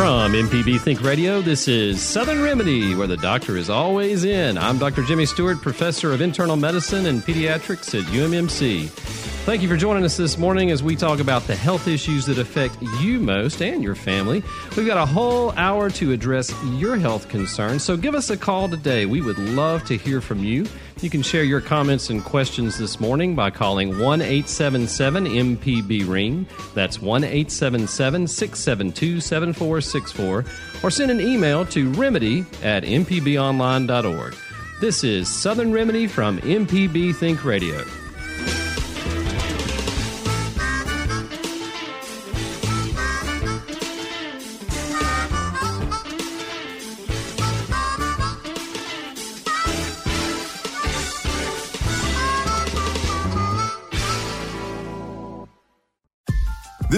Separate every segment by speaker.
Speaker 1: From MPB Think Radio, this is Southern Remedy, where the doctor is always in. I'm Dr. Jimmy Stewart, professor of internal medicine and pediatrics at UMMC. Thank you for joining us this morning as we talk about the health issues that affect you most and your family. We've got a whole hour to address your health concerns, so give us a call today. We would love to hear from you. You can share your comments and questions this morning by calling 1 877 MPB Ring. That's 1 877 672 7464. Or send an email to remedy at mpbonline.org. This is Southern Remedy from MPB Think Radio.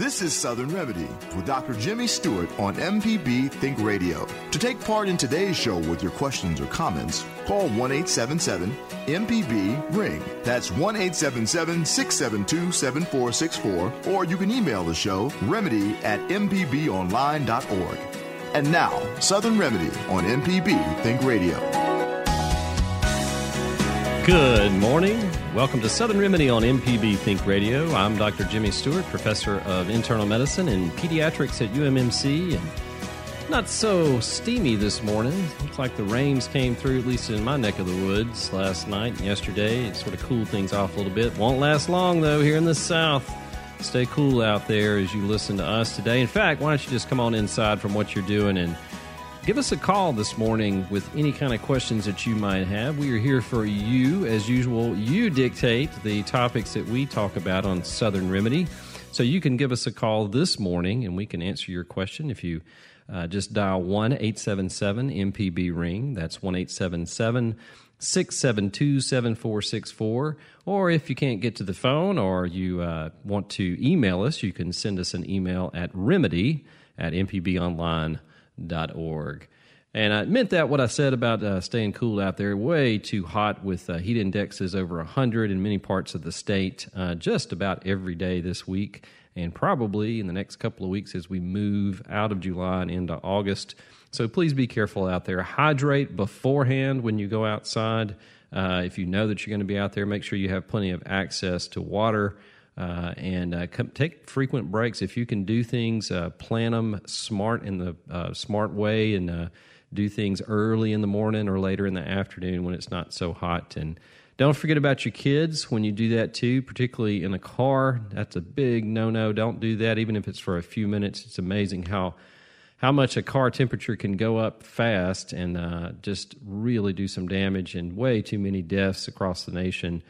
Speaker 2: This is Southern Remedy with Dr. Jimmy Stewart on MPB Think Radio. To take part in today's show with your questions or comments, call 1 877 MPB Ring. That's 1 877 672 7464, or you can email the show remedy at MPBOnline.org. And now, Southern Remedy on MPB Think Radio.
Speaker 1: Good morning. Welcome to Southern Remedy on MPB Think Radio. I'm Dr. Jimmy Stewart, professor of internal medicine and pediatrics at UMMC. And not so steamy this morning. Looks like the rains came through, at least in my neck of the woods, last night and yesterday. It sort of cooled things off a little bit. Won't last long, though, here in the South. Stay cool out there as you listen to us today. In fact, why don't you just come on inside from what you're doing and Give us a call this morning with any kind of questions that you might have. We are here for you. As usual, you dictate the topics that we talk about on Southern Remedy. So you can give us a call this morning and we can answer your question if you uh, just dial 1 877 MPB Ring. That's 1 877 672 7464. Or if you can't get to the phone or you uh, want to email us, you can send us an email at remedy at mpbonline.com org. And I meant that what I said about uh, staying cool out there, way too hot with uh, heat indexes over 100 in many parts of the state, uh, just about every day this week, and probably in the next couple of weeks as we move out of July and into August. So please be careful out there. Hydrate beforehand when you go outside. Uh, if you know that you're going to be out there, make sure you have plenty of access to water. Uh, and uh, come, take frequent breaks if you can do things. Uh, plan them smart in the uh, smart way, and uh, do things early in the morning or later in the afternoon when it's not so hot. And don't forget about your kids when you do that too, particularly in a car. That's a big no-no. Don't do that, even if it's for a few minutes. It's amazing how how much a car temperature can go up fast and uh, just really do some damage and way too many deaths across the nation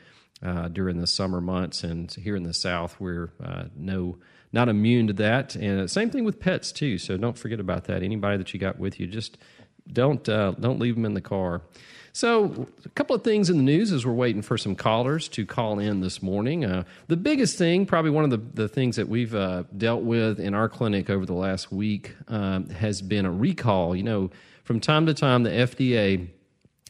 Speaker 1: uh, during the summer months. And here in the South, we're uh, no not immune to that. And same thing with pets too. So don't forget about that. Anybody that you got with you, just don't uh, don't leave them in the car. So, a couple of things in the news as we're waiting for some callers to call in this morning. Uh, the biggest thing, probably one of the, the things that we've uh, dealt with in our clinic over the last week, um, has been a recall. You know, from time to time, the FDA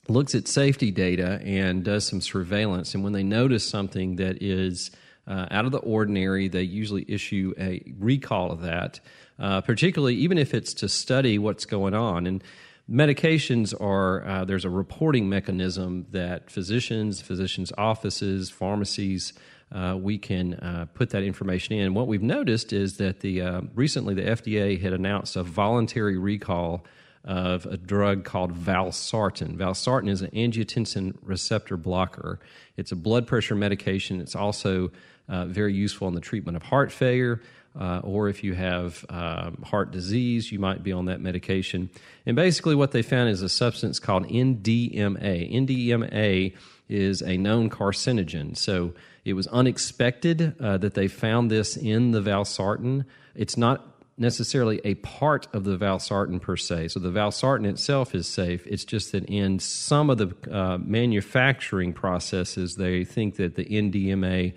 Speaker 1: looks at safety data and does some surveillance. And when they notice something that is uh, out of the ordinary, they usually issue a recall of that, uh, particularly even if it's to study what's going on. And medications are uh, there's a reporting mechanism that physicians, physicians' offices, pharmacies. Uh, we can uh, put that information in. What we've noticed is that the uh, recently the FDA had announced a voluntary recall of a drug called valsartan. Valsartan is an angiotensin receptor blocker. It's a blood pressure medication. It's also uh, very useful in the treatment of heart failure. Uh, or if you have um, heart disease, you might be on that medication. And basically, what they found is a substance called NDMA. NDMA is a known carcinogen. So it was unexpected uh, that they found this in the valsartan. It's not necessarily a part of the valsartan per se. So the valsartan itself is safe. It's just that in some of the uh, manufacturing processes, they think that the NDMA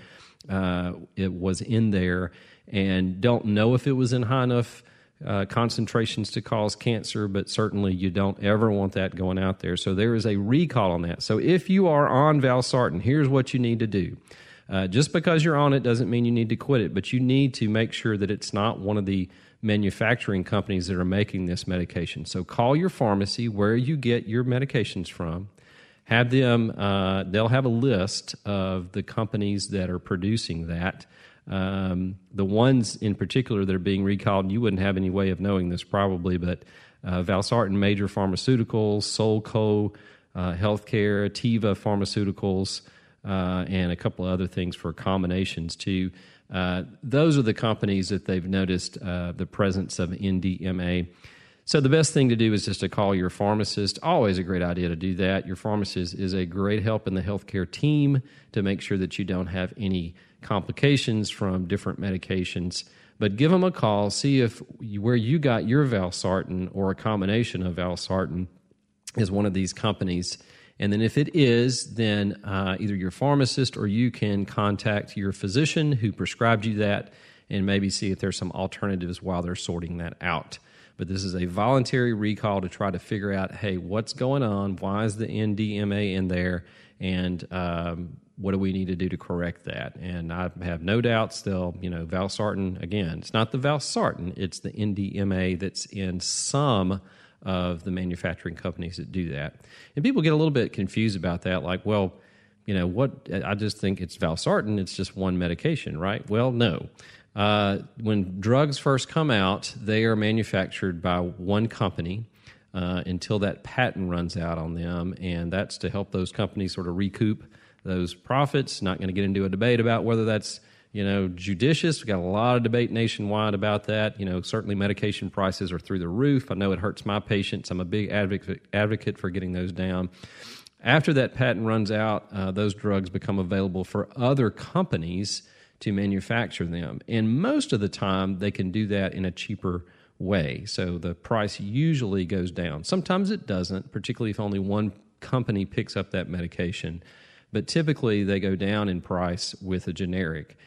Speaker 1: uh, it was in there and don't know if it was in high enough uh, concentrations to cause cancer, but certainly you don't ever want that going out there. So there is a recall on that. So if you are on valsartan, here's what you need to do. Uh, just because you're on it doesn't mean you need to quit it, but you need to make sure that it's not one of the manufacturing companies that are making this medication. So call your pharmacy where you get your medications from. Have them, uh, they'll have a list of the companies that are producing that. Um, the ones in particular that are being recalled, you wouldn't have any way of knowing this probably, but uh, Valsartan Major Pharmaceuticals, Solco uh, Healthcare, Teva Pharmaceuticals, uh, and a couple of other things for combinations too. Uh, those are the companies that they've noticed uh, the presence of NDMA. So the best thing to do is just to call your pharmacist. Always a great idea to do that. Your pharmacist is a great help in the healthcare team to make sure that you don't have any complications from different medications. But give them a call, see if where you got your valsartan or a combination of valsartan is one of these companies and then, if it is, then uh, either your pharmacist or you can contact your physician who prescribed you that and maybe see if there's some alternatives while they're sorting that out. But this is a voluntary recall to try to figure out hey, what's going on? Why is the NDMA in there? And um, what do we need to do to correct that? And I have no doubts they'll, you know, valsartan, again, it's not the valsartan, it's the NDMA that's in some of the manufacturing companies that do that. And people get a little bit confused about that, like, well, you know, what I just think it's valsartan, it's just one medication, right? Well, no. Uh, when drugs first come out, they are manufactured by one company uh, until that patent runs out on them, and that's to help those companies sort of recoup those profits. Not going to get into a debate about whether that's you know, judicious. We got a lot of debate nationwide about that. You know, certainly medication prices are through the roof. I know it hurts my patients. I'm a big advocate advocate for getting those down. After that patent runs out, uh, those drugs become available for other companies to manufacture them. And most of the time, they can do that in a cheaper way. So the price usually goes down. Sometimes it doesn't, particularly if only one company picks up that medication. But typically, they go down in price with a generic.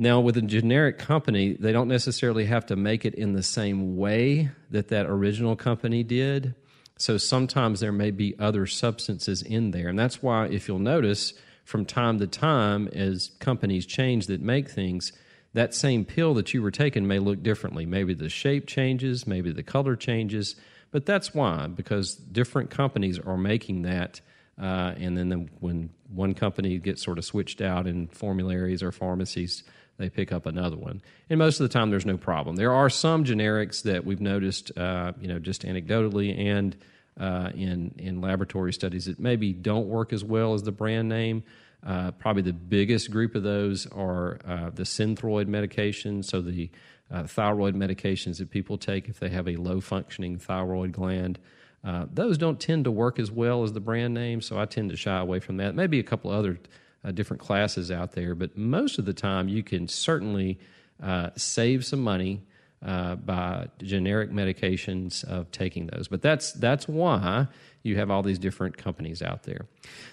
Speaker 1: Now, with a generic company, they don't necessarily have to make it in the same way that that original company did. So sometimes there may be other substances in there. And that's why, if you'll notice, from time to time, as companies change that make things, that same pill that you were taking may look differently. Maybe the shape changes, maybe the color changes. But that's why, because different companies are making that. Uh, and then the, when one company gets sort of switched out in formularies or pharmacies, they pick up another one. And most of the time, there's no problem. There are some generics that we've noticed, uh, you know, just anecdotally and uh, in in laboratory studies that maybe don't work as well as the brand name. Uh, probably the biggest group of those are uh, the synthroid medications, so the uh, thyroid medications that people take if they have a low functioning thyroid gland. Uh, those don't tend to work as well as the brand name, so I tend to shy away from that. Maybe a couple other uh, different classes out there, but most of the time you can certainly uh, save some money uh, by generic medications of taking those. But that's that's why you have all these different companies out there.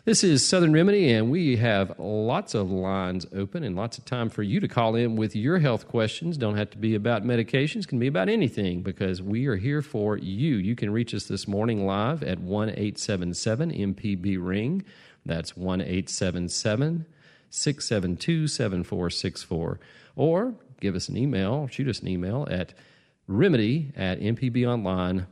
Speaker 1: This is Southern Remedy, and we have lots of lines open and lots of time for you to call in with your health questions. Don't have to be about medications, can be about anything because we are here for you. You can reach us this morning live at 1 877 MPB Ring. That's 1 877 672 7464. Or give us an email, shoot us an email at remedy at mpbonline.org.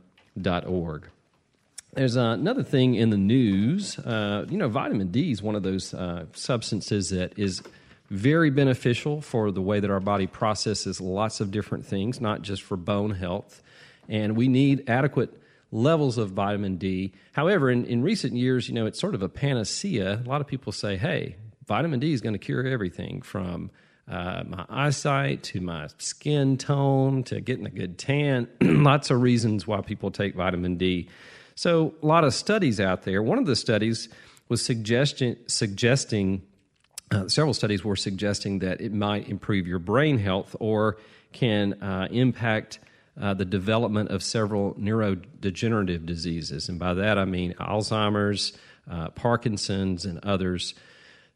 Speaker 1: There's another thing in the news. Uh, you know, vitamin D is one of those uh, substances that is very beneficial for the way that our body processes lots of different things, not just for bone health. And we need adequate levels of vitamin D. However, in, in recent years, you know, it's sort of a panacea. A lot of people say, hey, vitamin D is going to cure everything from uh, my eyesight to my skin tone to getting a good tan. Lots of reasons why people take vitamin D. So, a lot of studies out there. One of the studies was suggesting, suggesting uh, several studies were suggesting that it might improve your brain health or can uh, impact uh, the development of several neurodegenerative diseases. And by that I mean Alzheimer's, uh, Parkinson's, and others.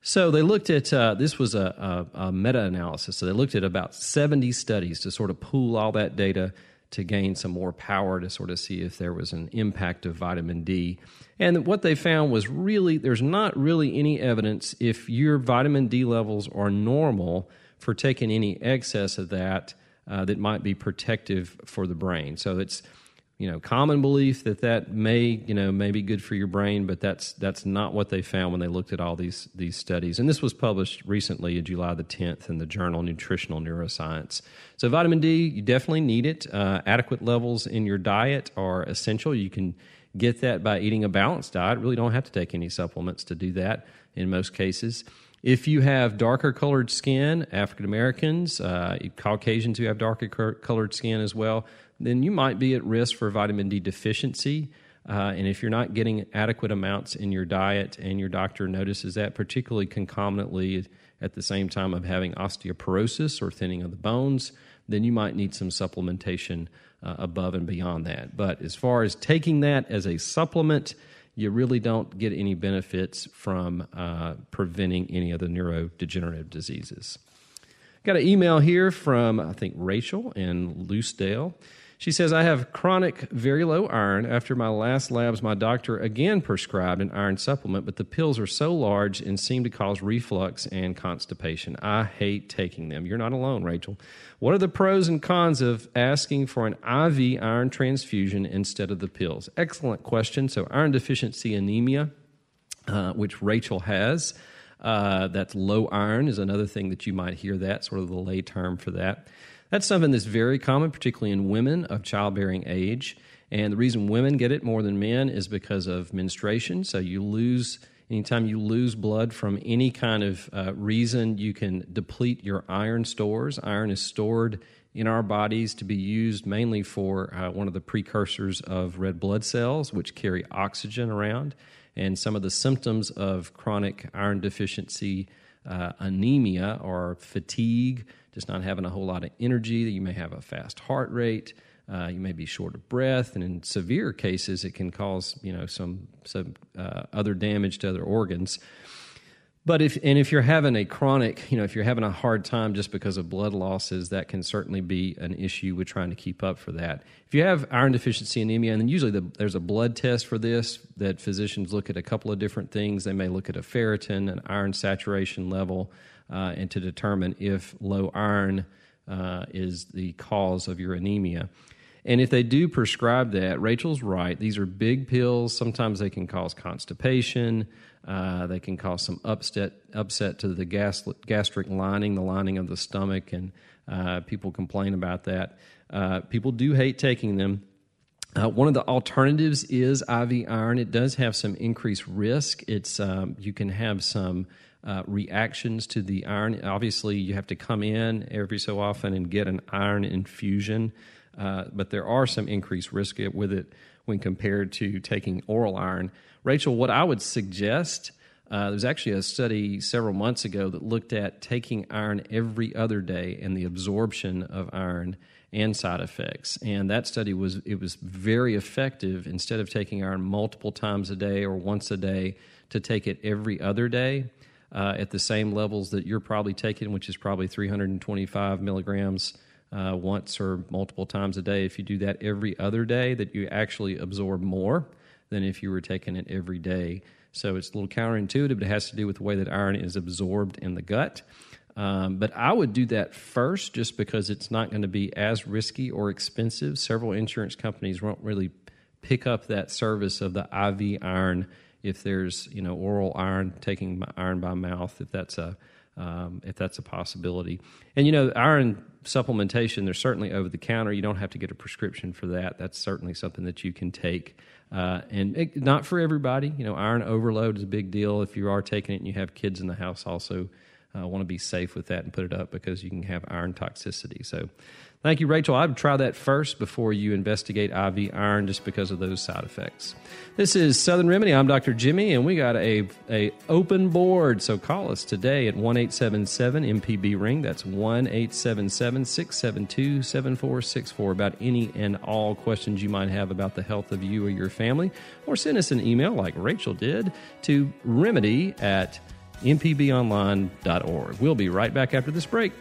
Speaker 1: So they looked at uh, this was a, a, a meta analysis. So they looked at about 70 studies to sort of pool all that data to gain some more power to sort of see if there was an impact of vitamin D. And what they found was really there's not really any evidence if your vitamin D levels are normal for taking any excess of that uh, that might be protective for the brain. So it's you know common belief that that may you know may be good for your brain, but that's that's not what they found when they looked at all these these studies. And this was published recently, in July the 10th, in the journal Nutritional Neuroscience. So vitamin D, you definitely need it. Uh, adequate levels in your diet are essential. You can get that by eating a balanced diet. Really don't have to take any supplements to do that in most cases. If you have darker colored skin, African Americans, uh, Caucasians who have darker colored skin as well, then you might be at risk for vitamin D deficiency. Uh, and if you're not getting adequate amounts in your diet and your doctor notices that, particularly concomitantly at the same time of having osteoporosis or thinning of the bones, then you might need some supplementation uh, above and beyond that. But as far as taking that as a supplement, you really don't get any benefits from uh, preventing any of the neurodegenerative diseases. Got an email here from, I think, Rachel in Lucedale. She says, I have chronic very low iron. After my last labs, my doctor again prescribed an iron supplement, but the pills are so large and seem to cause reflux and constipation. I hate taking them. You're not alone, Rachel. What are the pros and cons of asking for an IV iron transfusion instead of the pills? Excellent question. So, iron deficiency anemia, uh, which Rachel has. Uh, that's low iron is another thing that you might hear that sort of the lay term for that. That's something that's very common, particularly in women of childbearing age. And the reason women get it more than men is because of menstruation. So you lose, anytime you lose blood from any kind of uh, reason, you can deplete your iron stores. Iron is stored in our bodies to be used mainly for uh, one of the precursors of red blood cells, which carry oxygen around. And some of the symptoms of chronic iron deficiency uh, anemia are fatigue, just not having a whole lot of energy. That You may have a fast heart rate. Uh, you may be short of breath, and in severe cases, it can cause you know some some uh, other damage to other organs. But if and if you're having a chronic, you know, if you're having a hard time just because of blood losses, that can certainly be an issue with trying to keep up for that. If you have iron deficiency anemia, and then usually the, there's a blood test for this that physicians look at a couple of different things. They may look at a ferritin, an iron saturation level, uh, and to determine if low iron uh, is the cause of your anemia. And if they do prescribe that, Rachel's right. These are big pills. Sometimes they can cause constipation. Uh, they can cause some upset upset to the gas, gastric lining, the lining of the stomach, and uh, people complain about that. Uh, people do hate taking them. Uh, one of the alternatives is IV iron. It does have some increased risk. It's um, you can have some uh, reactions to the iron. Obviously, you have to come in every so often and get an iron infusion, uh, but there are some increased risk with it when compared to taking oral iron. Rachel, what I would suggest. Uh, there's actually a study several months ago that looked at taking iron every other day and the absorption of iron and side effects. And that study was it was very effective. Instead of taking iron multiple times a day or once a day, to take it every other day uh, at the same levels that you're probably taking, which is probably 325 milligrams uh, once or multiple times a day. If you do that every other day, that you actually absorb more than if you were taking it every day. So it's a little counterintuitive, but it has to do with the way that iron is absorbed in the gut. Um, but I would do that first just because it's not going to be as risky or expensive. Several insurance companies won't really pick up that service of the IV iron if there's you know oral iron taking iron by mouth if that's a um, if that's a possibility. And you know, iron supplementation, there's certainly over the counter. You don't have to get a prescription for that. That's certainly something that you can take. Uh, and it, not for everybody. You know, iron overload is a big deal. If you are taking it and you have kids in the house, also uh, want to be safe with that and put it up because you can have iron toxicity. So Thank you, Rachel. I would try that first before you investigate IV iron just because of those side effects. This is Southern Remedy. I'm Dr. Jimmy, and we got a, a open board. So call us today at 1 MPB Ring. That's 1 672 7464 about any and all questions you might have about the health of you or your family. Or send us an email like Rachel did to remedy at mpbonline.org. We'll be right back after this break.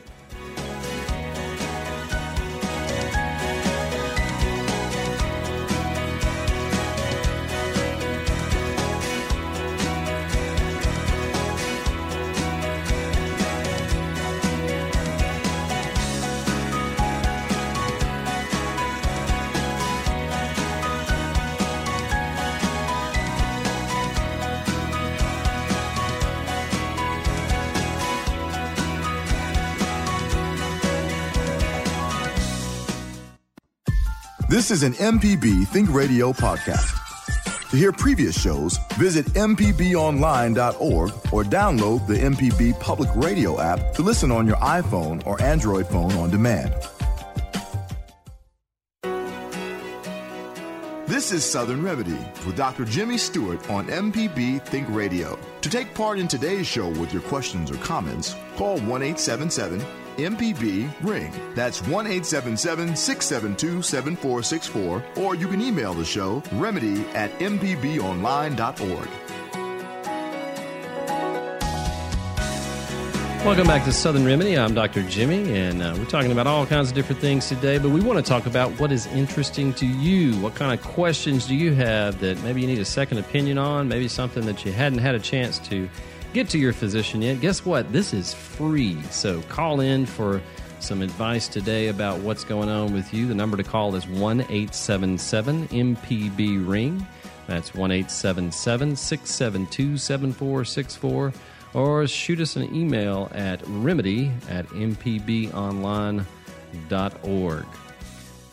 Speaker 2: This is an MPB Think Radio podcast. To hear previous shows, visit MPBOnline.org or download the MPB Public Radio app to listen on your iPhone or Android phone on demand. This is Southern Remedy with Dr. Jimmy Stewart on MPB Think Radio. To take part in today's show with your questions or comments, call 1 877 MPB Ring. That's 1 877 672 7464, or you can email the show remedy at mpbonline.org.
Speaker 1: Welcome back to Southern Remedy. I'm Dr. Jimmy, and uh, we're talking about all kinds of different things today, but we want to talk about what is interesting to you. What kind of questions do you have that maybe you need a second opinion on, maybe something that you hadn't had a chance to get to your physician yet, guess what? This is free. So call in for some advice today about what's going on with you. The number to call is 1 877 MPB Ring. That's 1 877 672 7464. Or shoot us an email at remedy at mpbonline.org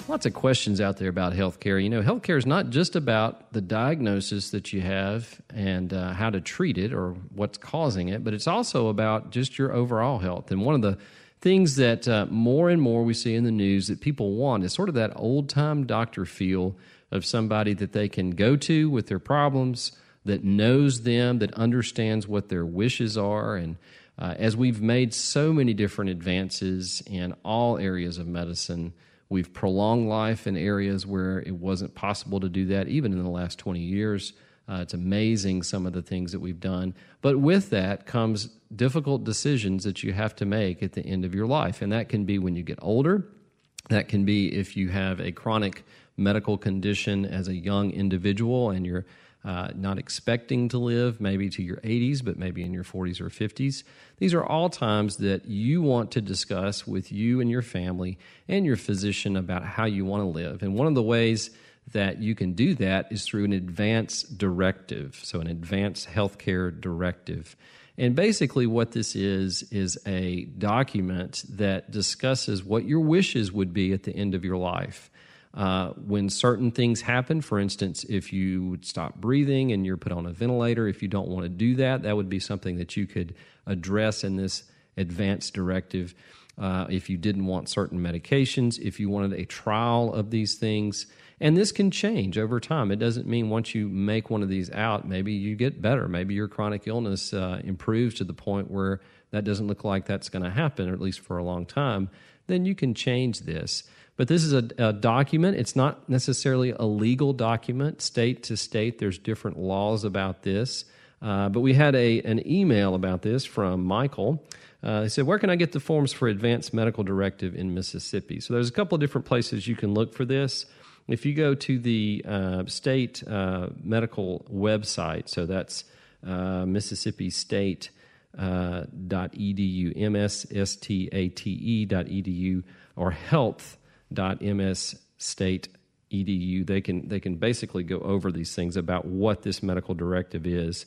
Speaker 1: lots of questions out there about healthcare. You know, healthcare is not just about the diagnosis that you have and uh, how to treat it or what's causing it, but it's also about just your overall health. And one of the things that uh, more and more we see in the news that people want is sort of that old time doctor feel of somebody that they can go to with their problems, that knows them, that understands what their wishes are. And uh, as we've made so many different advances in all areas of medicine, We've prolonged life in areas where it wasn't possible to do that, even in the last 20 years. Uh, it's amazing some of the things that we've done. But with that comes difficult decisions that you have to make at the end of your life. And that can be when you get older. That can be if you have a chronic medical condition as a young individual and you're uh, not expecting to live maybe to your 80s, but maybe in your 40s or 50s. These are all times that you want to discuss with you and your family and your physician about how you want to live. And one of the ways that you can do that is through an advance directive, so an advanced healthcare directive. And basically, what this is, is a document that discusses what your wishes would be at the end of your life. Uh, when certain things happen, for instance, if you would stop breathing and you're put on a ventilator, if you don't want to do that, that would be something that you could address in this advanced directive. Uh, if you didn't want certain medications, if you wanted a trial of these things. And this can change over time. It doesn't mean once you make one of these out, maybe you get better. Maybe your chronic illness uh, improves to the point where that doesn't look like that's going to happen, or at least for a long time. Then you can change this. But this is a, a, document. It's not necessarily a legal document, state to state. There's different laws about this. Uh, but we had a, an email about this from Michael. Uh, he said, Where can I get the forms for advanced medical directive in Mississippi? So there's a couple of different places you can look for this. If you go to the uh, state uh, medical website, so that's uh, Mississippi State. Uh, .edu, msstate dot edu, or health .msstate.edu. They can they can basically go over these things about what this medical directive is.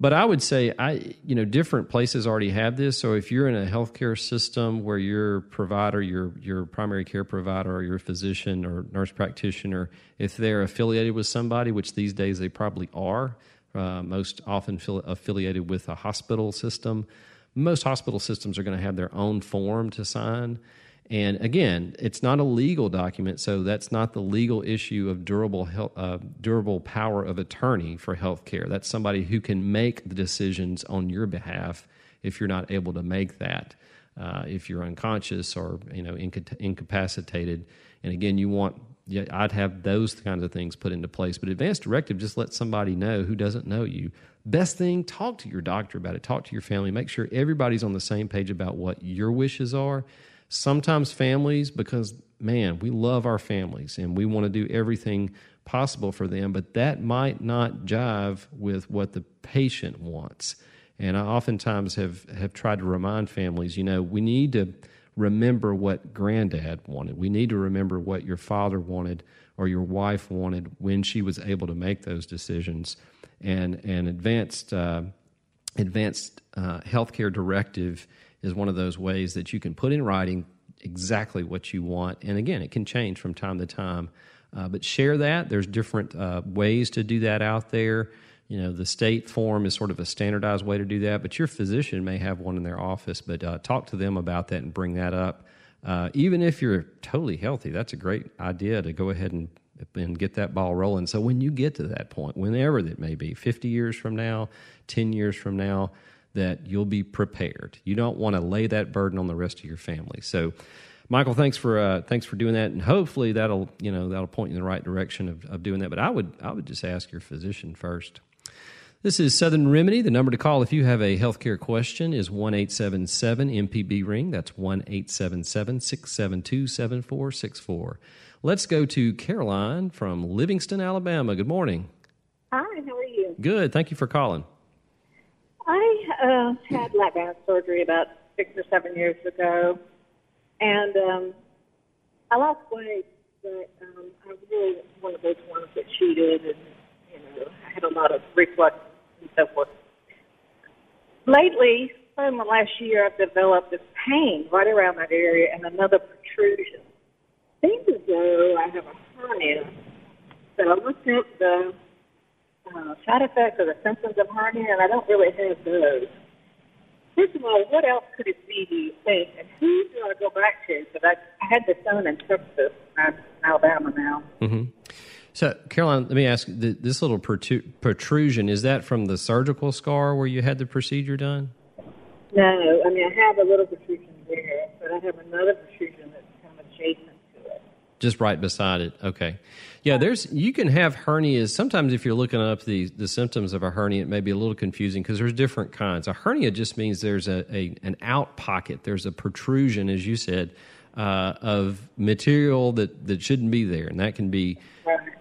Speaker 1: But I would say I you know different places already have this. So if you're in a healthcare system where your provider, your your primary care provider, or your physician or nurse practitioner, if they're affiliated with somebody, which these days they probably are, uh, most often affiliated with a hospital system. Most hospital systems are going to have their own form to sign. And again, it's not a legal document, so that's not the legal issue of durable health, uh, durable power of attorney for healthcare. That's somebody who can make the decisions on your behalf if you're not able to make that. Uh, if you're unconscious or you know inca- incapacitated, and again, you want yeah, I'd have those kinds of things put into place. But advanced directive just let somebody know who doesn't know you. Best thing, talk to your doctor about it. Talk to your family. Make sure everybody's on the same page about what your wishes are Sometimes families, because man, we love our families and we want to do everything possible for them, but that might not jive with what the patient wants. And I oftentimes have, have tried to remind families, you know, we need to remember what granddad wanted. We need to remember what your father wanted or your wife wanted when she was able to make those decisions. And, and advanced, uh, advanced uh, healthcare directive is one of those ways that you can put in writing exactly what you want. And again, it can change from time to time. Uh, but share that. There's different uh, ways to do that out there. You know, the state form is sort of a standardized way to do that, but your physician may have one in their office. But uh, talk to them about that and bring that up. Uh, even if you're totally healthy, that's a great idea to go ahead and and get that ball rolling. So when you get to that point, whenever that may be, 50 years from now, 10 years from now, that you'll be prepared. You don't want to lay that burden on the rest of your family. So, Michael, thanks for uh, thanks for doing that, and hopefully that'll you know that'll point you in the right direction of, of doing that. But I would I would just ask your physician first. This is Southern Remedy. The number to call if you have a healthcare question is one eight seven seven MPB ring. That's one eight seven seven six seven two seven four six four. Let's go to Caroline from Livingston, Alabama. Good morning.
Speaker 3: Hi, how are you?
Speaker 1: Good. Thank you for calling.
Speaker 3: Uh, had lap band surgery about six or seven years ago, and um, I lost weight, but um, I was really one of those ones that cheated, and you know, I had a lot of reflux and so forth. Lately, in the last year, I've developed this pain right around that area and another protrusion. Seems as though I have a hernia. So I looked at the uh, side effects or the symptoms of hernia, and I don't really have those. First of all, what else could it be, do you think? And who do I go back to? Because I, I had this done in Texas. I'm in Alabama now.
Speaker 1: Mm-hmm. So, Caroline, let me ask this little protrusion, is that from the surgical scar where you had the procedure done?
Speaker 3: No, I mean, I have a little protrusion there, but I have another protrusion that's kind of adjacent to it.
Speaker 1: Just right beside it. Okay. Yeah, there's you can have hernias. Sometimes if you're looking up the the symptoms of a hernia, it may be a little confusing because there's different kinds. A hernia just means there's a, a an out pocket. There's a protrusion, as you said, uh, of material that that shouldn't be there, and that can be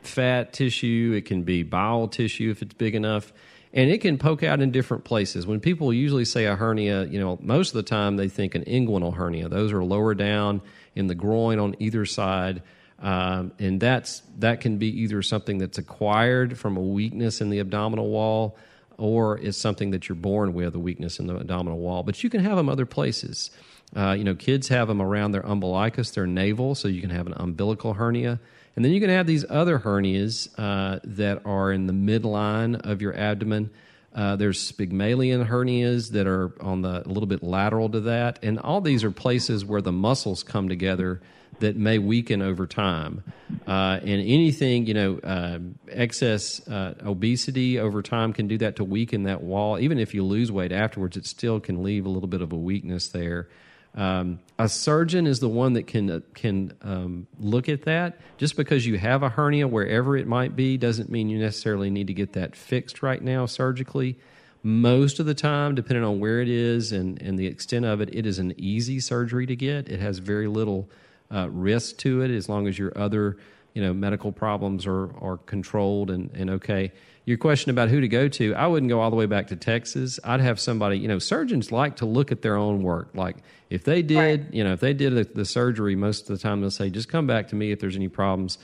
Speaker 1: fat tissue. It can be bowel tissue if it's big enough. And it can poke out in different places. When people usually say a hernia, you know, most of the time they think an inguinal hernia. Those are lower down in the groin on either side. Um, and that's that can be either something that's acquired from a weakness in the abdominal wall, or it's something that you're born with a weakness in the abdominal wall. But you can have them other places. Uh, you know, kids have them around their umbilicus, their navel, so you can have an umbilical hernia. And then you can have these other hernias uh, that are in the midline of your abdomen. Uh, there's Spigelian hernias that are on the a little bit lateral to that, and all these are places where the muscles come together that may weaken over time. Uh, and anything, you know, uh, excess uh, obesity over time can do that to weaken that wall. Even if you lose weight afterwards, it still can leave a little bit of a weakness there. Um, a surgeon is the one that can uh, can um, look at that. Just because you have a hernia wherever it might be doesn't mean you necessarily need to get that fixed right now surgically. Most of the time, depending on where it is and, and the extent of it, it is an easy surgery to get. It has very little uh, risk to it as long as your other you know medical problems are are controlled and, and okay. Your question about who to go to, I wouldn't go all the way back to Texas. I'd have somebody, you know, surgeons like to look at their own work. Like if they did, right. you know, if they did the, the surgery, most of the time they'll say, just come back to me if there's any problems.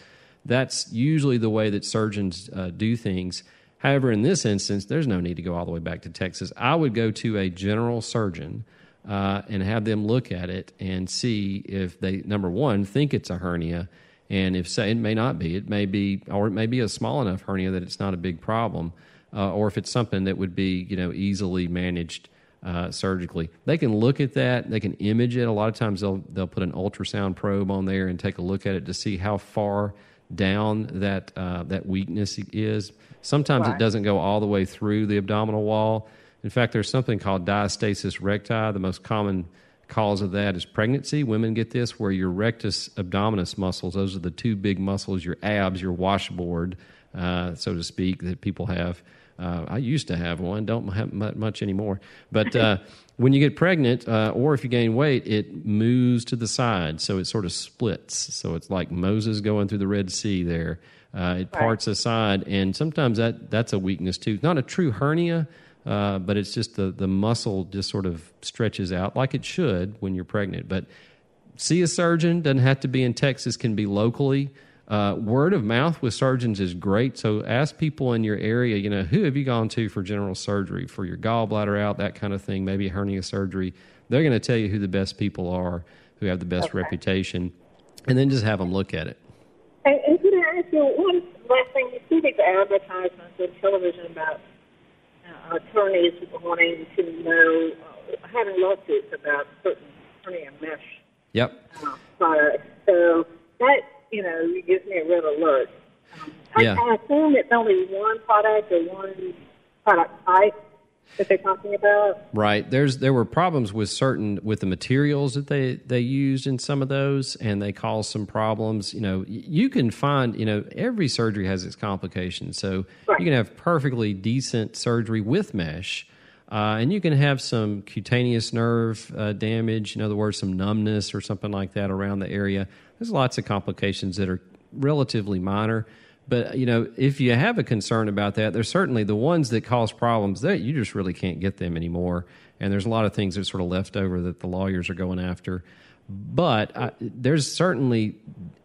Speaker 1: That's usually the way that surgeons uh, do things. However, in this instance, there's no need to go all the way back to Texas. I would go to a general surgeon uh, and have them look at it and see if they, number one, think it's a hernia. And if say it may not be, it may be, or it may be a small enough hernia that it's not a big problem, uh, or if it's something that would be, you know, easily managed uh, surgically. They can look at that. They can image it. A lot of times they'll they'll put an ultrasound probe on there and take a look at it to see how far down that uh, that weakness is. Sometimes right. it doesn't go all the way through the abdominal wall. In fact, there's something called diastasis recti. The most common cause of that is pregnancy. Women get this where your rectus abdominis muscles, those are the two big muscles, your abs, your washboard, uh, so to speak, that people have uh, I used to have one, don't have much anymore. But uh, when you get pregnant, uh, or if you gain weight, it moves to the side, so it sort of splits. So it's like Moses going through the Red Sea. There, uh, it parts aside, and sometimes that that's a weakness too. Not a true hernia. Uh, but it's just the, the muscle just sort of stretches out like it should when you're pregnant. But see a surgeon, doesn't have to be in Texas, can be locally. Uh, word of mouth with surgeons is great. So ask people in your area, you know, who have you gone to for general surgery, for your gallbladder out, that kind of thing, maybe hernia surgery. They're going to tell you who the best people are, who have the best okay. reputation, and then just have them look at it.
Speaker 3: And, and could I ask you one last thing? You see these advertisements on television about attorneys wanting to know, uh, having lawsuits about certain hernia mesh
Speaker 1: yep.
Speaker 3: uh, products. So that you know, gives me a red alert. Um, yeah. I, I assume it's only one product or one product type that they're talking about.
Speaker 1: Right. There's there were problems with certain with the materials that they they used in some of those, and they caused some problems. You know, you can find you know every surgery has its complications, so right. you can have perfectly decent surgery with mesh. Uh, and you can have some cutaneous nerve uh, damage, in other words, some numbness or something like that around the area. There's lots of complications that are relatively minor. But you know, if you have a concern about that, there's certainly the ones that cause problems that you just really can't get them anymore. And there's a lot of things that sort of left over that the lawyers are going after. But I, there's certainly,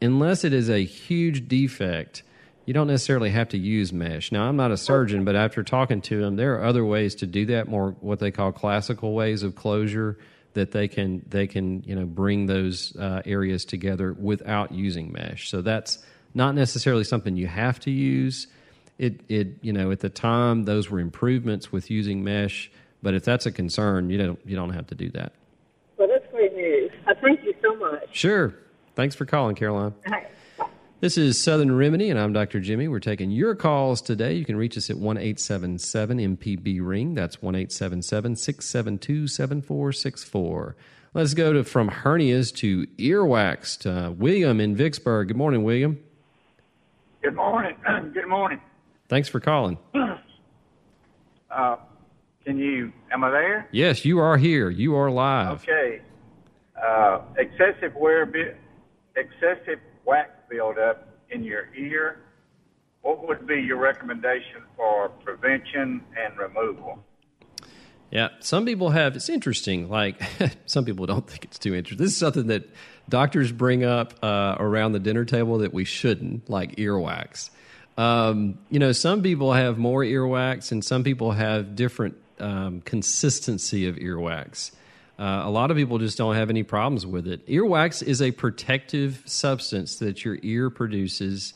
Speaker 1: unless it is a huge defect, you don't necessarily have to use mesh. Now, I'm not a surgeon, but after talking to them, there are other ways to do that, more what they call classical ways of closure that they can they can you know bring those uh, areas together without using mesh. So that's not necessarily something you have to use. It it you know at the time those were improvements with using mesh, but if that's a concern, you don't you don't have to do that.
Speaker 3: Well, that's great news. I thank you so much.
Speaker 1: Sure. Thanks for calling, Caroline. Hi. This is Southern Remedy, and I'm Dr. Jimmy. We're taking your calls today. You can reach us at 1 877 MPB Ring. That's 1 877 672 7464. Let's go to from hernias to earwax. Uh, William in Vicksburg. Good morning, William.
Speaker 4: Good morning. Good morning.
Speaker 1: Thanks for calling.
Speaker 4: Uh, can you, am I there?
Speaker 1: Yes, you are here. You are live.
Speaker 4: Okay. Uh, excessive wear, excessive wax buildup in your ear, what would be your recommendation for prevention and removal?
Speaker 1: Yeah, some people have. It's interesting. Like some people don't think it's too interesting. This is something that doctors bring up uh, around the dinner table that we shouldn't, like earwax. Um, you know, some people have more earwax, and some people have different um, consistency of earwax. Uh, a lot of people just don't have any problems with it. Earwax is a protective substance that your ear produces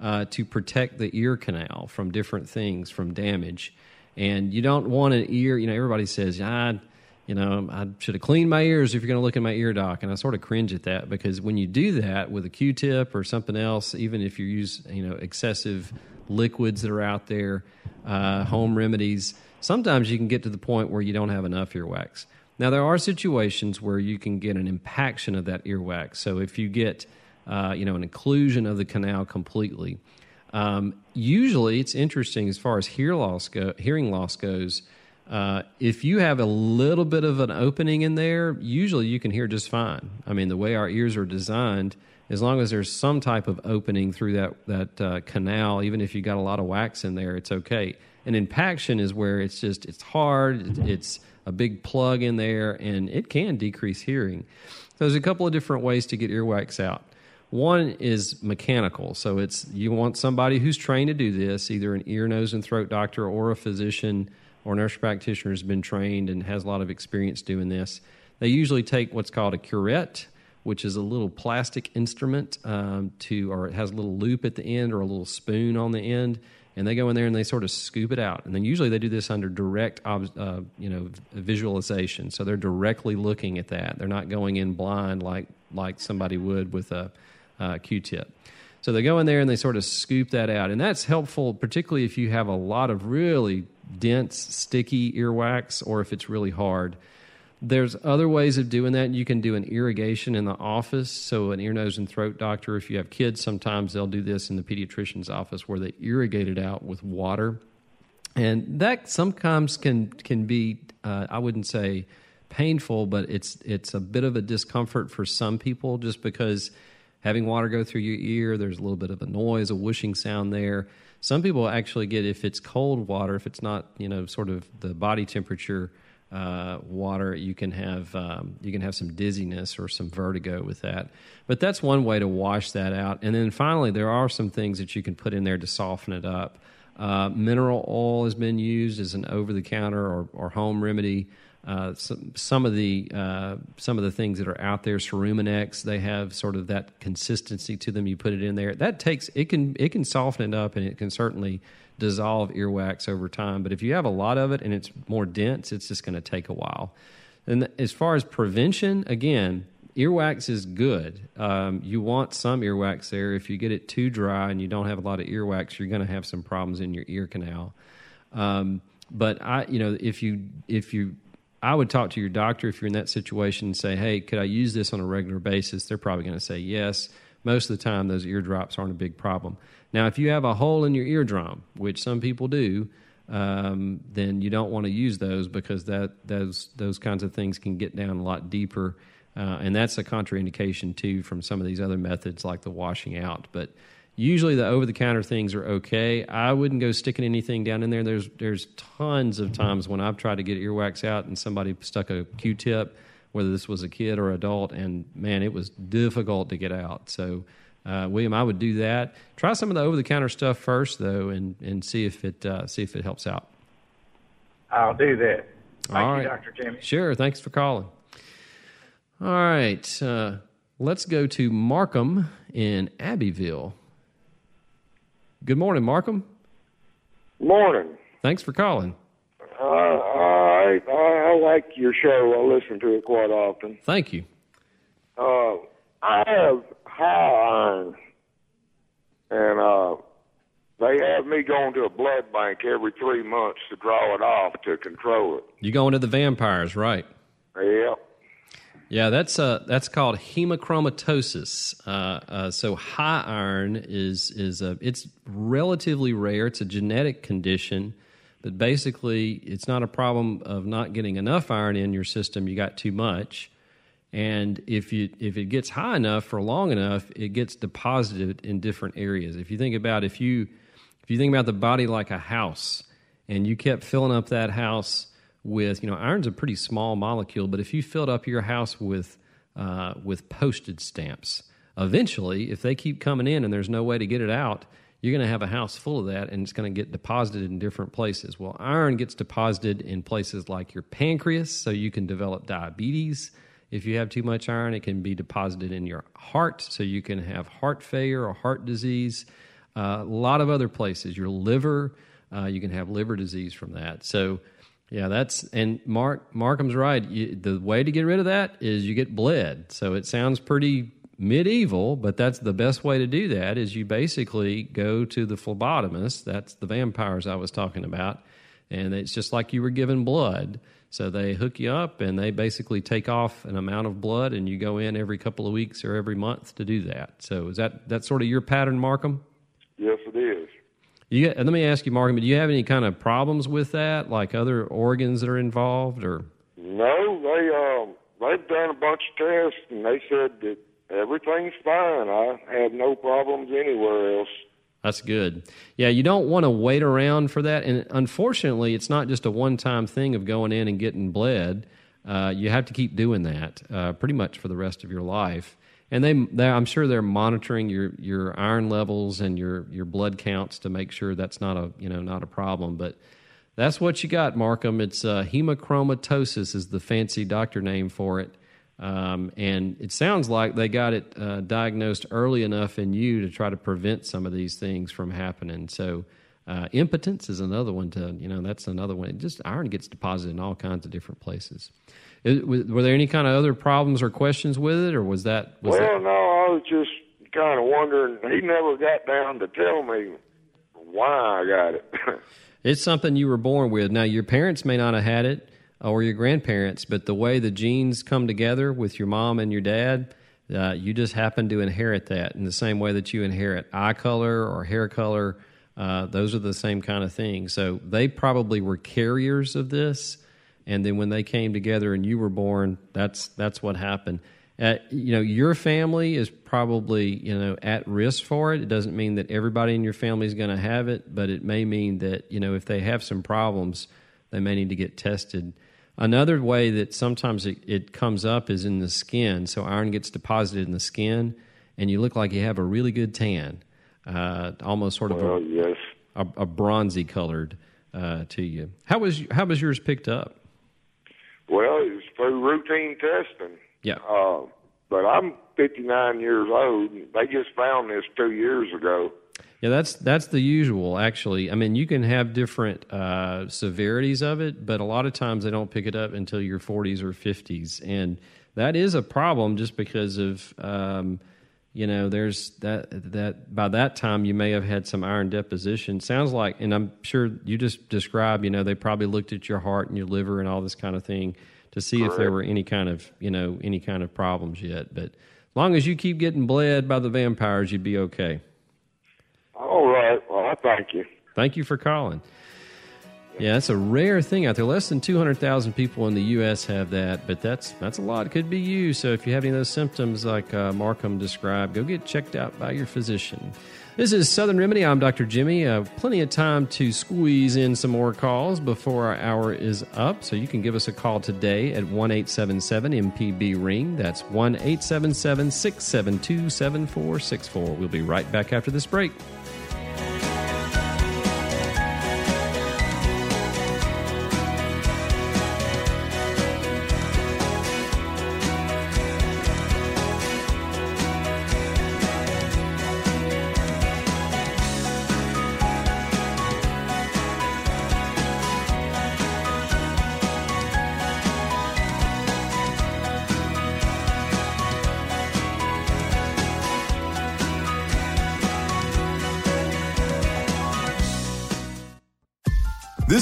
Speaker 1: uh, to protect the ear canal from different things, from damage. And you don't want an ear, you know, everybody says, I, you know, I should have cleaned my ears if you're going to look at my ear doc. And I sort of cringe at that because when you do that with a Q tip or something else, even if you use, you know, excessive liquids that are out there, uh, home remedies, sometimes you can get to the point where you don't have enough earwax. Now, there are situations where you can get an impaction of that earwax. So if you get, uh, you know, an occlusion of the canal completely, um, usually it's interesting as far as hear loss go, hearing loss goes. Uh, if you have a little bit of an opening in there, usually you can hear just fine. I mean, the way our ears are designed, as long as there's some type of opening through that that uh, canal, even if you got a lot of wax in there, it's okay. An impaction is where it's just it's hard, it's a big plug in there, and it can decrease hearing. So there's a couple of different ways to get earwax out. One is mechanical, so it's you want somebody who's trained to do this, either an ear, nose, and throat doctor or a physician or nurse practitioner has been trained and has a lot of experience doing this. They usually take what's called a curette, which is a little plastic instrument um, to, or it has a little loop at the end or a little spoon on the end, and they go in there and they sort of scoop it out. And then usually they do this under direct, uh, you know, visualization. So they're directly looking at that. They're not going in blind like like somebody would with a uh, Q-tip. So they go in there and they sort of scoop that out, and that's helpful, particularly if you have a lot of really dense, sticky earwax, or if it's really hard. There's other ways of doing that. You can do an irrigation in the office. So, an ear, nose, and throat doctor, if you have kids, sometimes they'll do this in the pediatrician's office where they irrigate it out with water. And that sometimes can, can be, uh, I wouldn't say painful, but it's, it's a bit of a discomfort for some people just because having water go through your ear, there's a little bit of a noise, a whooshing sound there. Some people actually get, if it's cold water, if it's not, you know, sort of the body temperature uh, water, you can have um, you can have some dizziness or some vertigo with that. But that's one way to wash that out. And then finally, there are some things that you can put in there to soften it up. Uh, mineral oil has been used as an over-the-counter or, or home remedy. Uh, some, some of the uh, some of the things that are out there, Cerumenex, they have sort of that consistency to them. You put it in there, that takes it can it can soften it up, and it can certainly dissolve earwax over time. But if you have a lot of it and it's more dense, it's just going to take a while. And as far as prevention, again, earwax is good. Um, you want some earwax there. If you get it too dry and you don't have a lot of earwax, you're going to have some problems in your ear canal. Um, but I, you know, if you if you I would talk to your doctor if you're in that situation and say, "Hey, could I use this on a regular basis?" They're probably going to say yes. Most of the time, those eardrops aren't a big problem. Now, if you have a hole in your eardrum, which some people do, um, then you don't want to use those because that those those kinds of things can get down a lot deeper, uh, and that's a contraindication too from some of these other methods like the washing out. But usually the over the counter things are okay. I wouldn't go sticking anything down in there. There's there's tons of times when I've tried to get earwax out and somebody stuck a Q-tip, whether this was a kid or adult, and man, it was difficult to get out. So uh, William, I would do that. Try some of the over the counter stuff first, though, and, and see if it uh, see if it helps out.
Speaker 4: I'll do that. Thank All you. Dr. Jimmy.
Speaker 1: Sure. Thanks for calling. All right. Uh, let's go to Markham in Abbeville. Good morning, Markham.
Speaker 5: Morning.
Speaker 1: Thanks for calling.
Speaker 5: Uh, I, I, like your show. I listen to it quite often.
Speaker 1: Thank you.
Speaker 5: Uh, I have high iron, and uh, they have me going to a blood bank every three months to draw it off to control it.
Speaker 1: You going to the vampires, right?
Speaker 5: Yeah.
Speaker 1: Yeah, that's uh, that's called hemochromatosis. Uh, uh, so high iron is is a it's relatively rare. It's a genetic condition, but basically it's not a problem of not getting enough iron in your system. You got too much. And if you if it gets high enough for long enough, it gets deposited in different areas. If you think about if you if you think about the body like a house, and you kept filling up that house with you know iron's a pretty small molecule, but if you filled up your house with uh, with postage stamps, eventually, if they keep coming in and there's no way to get it out, you're going to have a house full of that and it's going to get deposited in different places. Well, iron gets deposited in places like your pancreas, so you can develop diabetes. If you have too much iron, it can be deposited in your heart, so you can have heart failure or heart disease. Uh, a lot of other places, your liver, uh, you can have liver disease from that. So, yeah, that's and Mark Markham's right. You, the way to get rid of that is you get bled. So it sounds pretty medieval, but that's the best way to do that. Is you basically go to the phlebotomist. That's the vampires I was talking about, and it's just like you were given blood so they hook you up and they basically take off an amount of blood, and you go in every couple of weeks or every month to do that. So is that that sort of your pattern, Markham?
Speaker 5: Yes, it is.
Speaker 1: You, let me ask you, Markham, do you have any kind of problems with that, like other organs that are involved, or?
Speaker 5: No, they um, they've done a bunch of tests, and they said that everything's fine. I have no problems anywhere else.
Speaker 1: That's good. Yeah, you don't want to wait around for that. And unfortunately, it's not just a one time thing of going in and getting bled. Uh, you have to keep doing that uh, pretty much for the rest of your life. And they, I'm sure they're monitoring your your iron levels and your your blood counts to make sure that's not a you know not a problem. But that's what you got, Markham. It's uh, hemochromatosis is the fancy doctor name for it. Um, and it sounds like they got it uh, diagnosed early enough in you to try to prevent some of these things from happening. So, uh, impotence is another one to, you know, that's another one. It just iron gets deposited in all kinds of different places. It, were there any kind of other problems or questions with it, or was that? Was
Speaker 5: well,
Speaker 1: that...
Speaker 5: no, I was just kind of wondering. He never got down to tell me why I got it.
Speaker 1: it's something you were born with. Now, your parents may not have had it or your grandparents, but the way the genes come together with your mom and your dad, uh, you just happen to inherit that in the same way that you inherit eye color or hair color. Uh, those are the same kind of things. So they probably were carriers of this, and then when they came together and you were born, that's that's what happened. Uh, you know, your family is probably you know at risk for it. It doesn't mean that everybody in your family is going to have it, but it may mean that you know if they have some problems, they may need to get tested. Another way that sometimes it, it comes up is in the skin. So iron gets deposited in the skin, and you look like you have a really good tan, uh, almost sort of
Speaker 5: well,
Speaker 1: a,
Speaker 5: yes.
Speaker 1: a, a, bronzy colored uh, to you. How was how was yours picked up?
Speaker 5: Well, it was through routine testing.
Speaker 1: Yeah.
Speaker 5: Uh, but I'm 59 years old. They just found this two years ago.
Speaker 1: Yeah, that's that's the usual. Actually, I mean, you can have different uh, severities of it, but a lot of times they don't pick it up until your 40s or 50s, and that is a problem just because of um, you know there's that that by that time you may have had some iron deposition. Sounds like, and I'm sure you just described. You know, they probably looked at your heart and your liver and all this kind of thing to see
Speaker 5: Correct.
Speaker 1: if there were any kind of you know any kind of problems yet. But as long as you keep getting bled by the vampires, you'd be okay.
Speaker 5: All right. Well, I thank you.
Speaker 1: Thank you for calling. Yeah, that's a rare thing out there. Less than 200,000 people in the U.S. have that, but that's that's a lot. It could be you. So if you have any of those symptoms like uh, Markham described, go get checked out by your physician. This is Southern Remedy. I'm Dr. Jimmy. Uh, plenty of time to squeeze in some more calls before our hour is up. So you can give us a call today at 1 877 MPB Ring. That's 1 877 672 7464. We'll be right back after this break.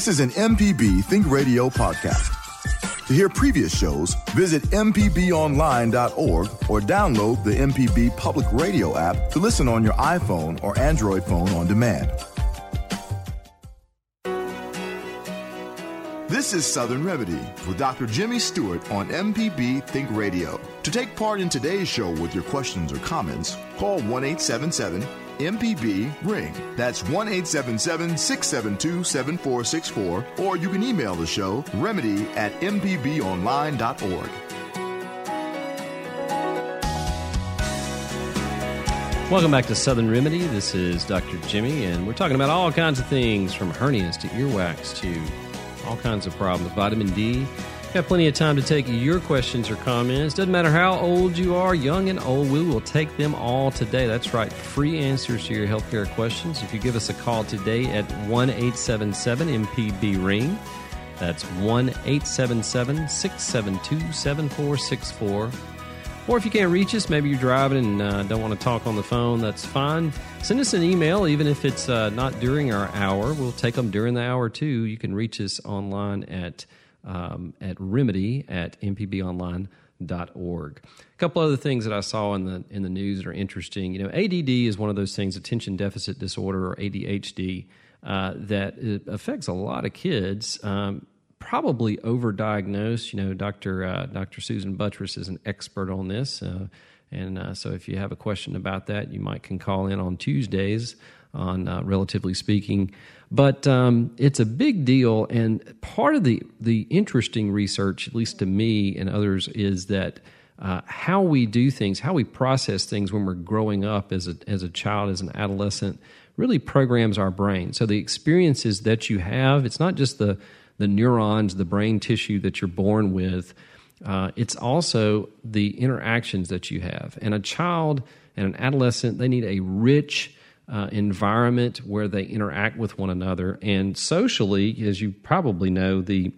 Speaker 2: This is an MPB Think Radio podcast. To hear previous shows, visit MPBOnline.org or download the MPB Public Radio app to listen on your iPhone or Android phone on demand. This is Southern Remedy with Dr. Jimmy Stewart on MPB Think Radio. To take part in today's show with your questions or comments, call 1 877 MPB Ring. That's 1 877 672 7464, or you can email the show remedy at mpbonline.org.
Speaker 1: Welcome back to Southern Remedy. This is Dr. Jimmy, and we're talking about all kinds of things from hernias to earwax to all kinds of problems. Vitamin D. Got plenty of time to take your questions or comments. Doesn't matter how old you are, young and old, we will take them all today. That's right, free answers to your healthcare questions. If you give us a call today at 1 877 MPB Ring, that's 1 877 672 7464. Or if you can't reach us, maybe you're driving and uh, don't want to talk on the phone, that's fine. Send us an email, even if it's uh, not during our hour. We'll take them during the hour too. You can reach us online at um, at remedy at mpbonline.org. A couple other things that I saw in the in the news that are interesting. You know, ADD is one of those things, attention deficit disorder or ADHD, uh, that affects a lot of kids. Um, probably overdiagnosed. You know, Dr. Uh, Dr. Susan Buttross is an expert on this. Uh, and uh, so if you have a question about that, you might can call in on Tuesdays on uh, Relatively Speaking. But um, it's a big deal. And part of the, the interesting research, at least to me and others, is that uh, how we do things, how we process things when we're growing up as a, as a child, as an adolescent, really programs our brain. So the experiences that you have, it's not just the, the neurons, the brain tissue that you're born with, uh, it's also the interactions that you have. And a child and an adolescent, they need a rich uh, environment where they interact with one another. And socially, as you probably know, the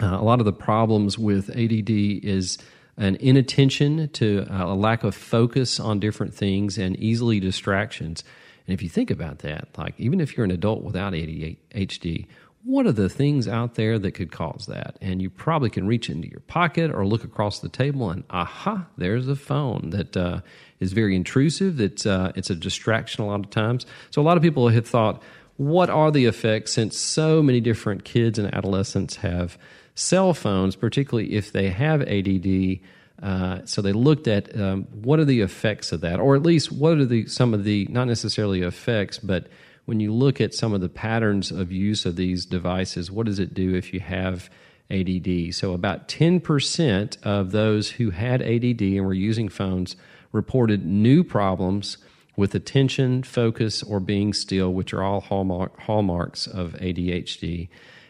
Speaker 1: uh, a lot of the problems with ADD is an inattention to uh, a lack of focus on different things and easily distractions. And if you think about that, like even if you're an adult without ADHD, what are the things out there that could cause that? And you probably can reach into your pocket or look across the table and aha, there's a phone that uh, is very intrusive. It's, uh, it's a distraction a lot of times. So a lot of people have thought, what are the effects since so many different kids and adolescents have cell phones, particularly if they have ADD? Uh, so they looked at um, what are the effects of that, or at least what are the some of the not necessarily effects, but when you look at some of the patterns of use of these devices, what does it do if you have ADD? So, about 10% of those who had ADD and were using phones reported new problems with attention, focus, or being still, which are all hallmark, hallmarks of ADHD.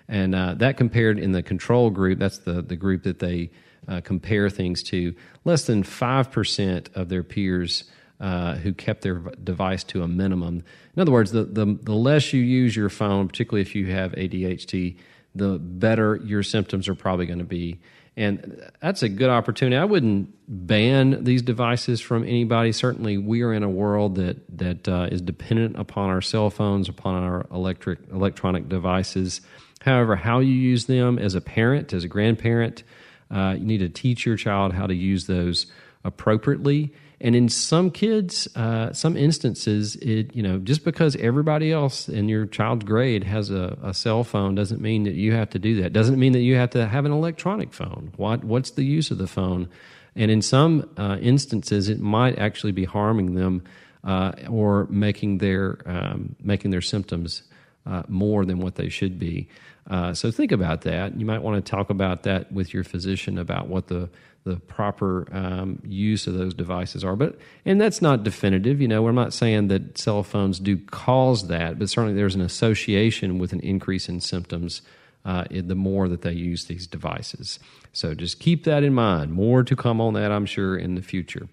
Speaker 1: And uh, that compared in the control group, that's the, the group that they uh, compare things to, less than 5% of their peers uh, who kept their device to a minimum. In other words, the, the, the less you use your phone, particularly if you have ADHD, the better your symptoms are probably going to be. And that's a good opportunity. I wouldn't ban these devices from anybody. Certainly, we are in a world that that uh, is dependent upon our cell phones, upon our electric electronic devices. However, how you use them as a parent, as a grandparent, uh, you need to teach your child how to use those appropriately and in some kids, uh, some instances, it you know just because everybody else in your child's grade has a, a, cell phone doesn't mean that you have to do that. Doesn't mean that you have to have an electronic phone. What what's the use of the phone? And in some uh, instances, it might actually be harming them uh, or making their um, making their symptoms uh, more than what they should be. Uh, so think about that. You might want to talk about that with your physician about what the the proper um, use of those devices are. But and that's not definitive. You know, we're not saying that cell phones do cause that, but certainly there's an association with an increase in symptoms uh, the more that they use these devices. So just keep that in mind. More to come on that, I'm sure, in the future.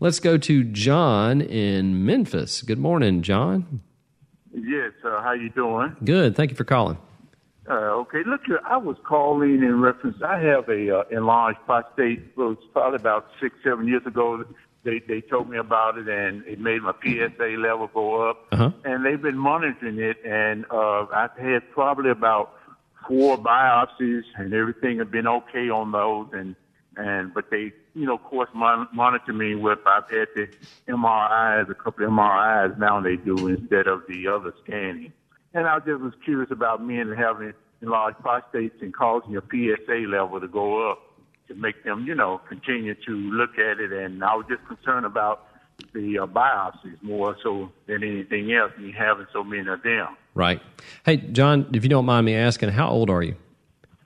Speaker 1: Let's go to John in Memphis. Good morning, John.
Speaker 6: Yes, uh, how you doing?
Speaker 1: Good. Thank you for calling.
Speaker 6: Uh, okay, look here. I was calling in reference. I have a uh, enlarged prostate. It was probably about six, seven years ago. They they told me about it, and it made my PSA level go up.
Speaker 1: Uh-huh.
Speaker 6: And they've been monitoring it, and uh, I've had probably about four biopsies, and everything had been okay on those. And and but they, you know, of course, mon- monitor me with. I've had the MRIs, a couple of MRIs now they do instead of the other scanning. And I just was curious about men having enlarged prostates and causing your PSA level to go up to make them, you know, continue to look at it. And I was just concerned about the uh, biopsies more so than anything else, me having so many of them.
Speaker 1: Right. Hey, John, if you don't mind me asking, how old are you?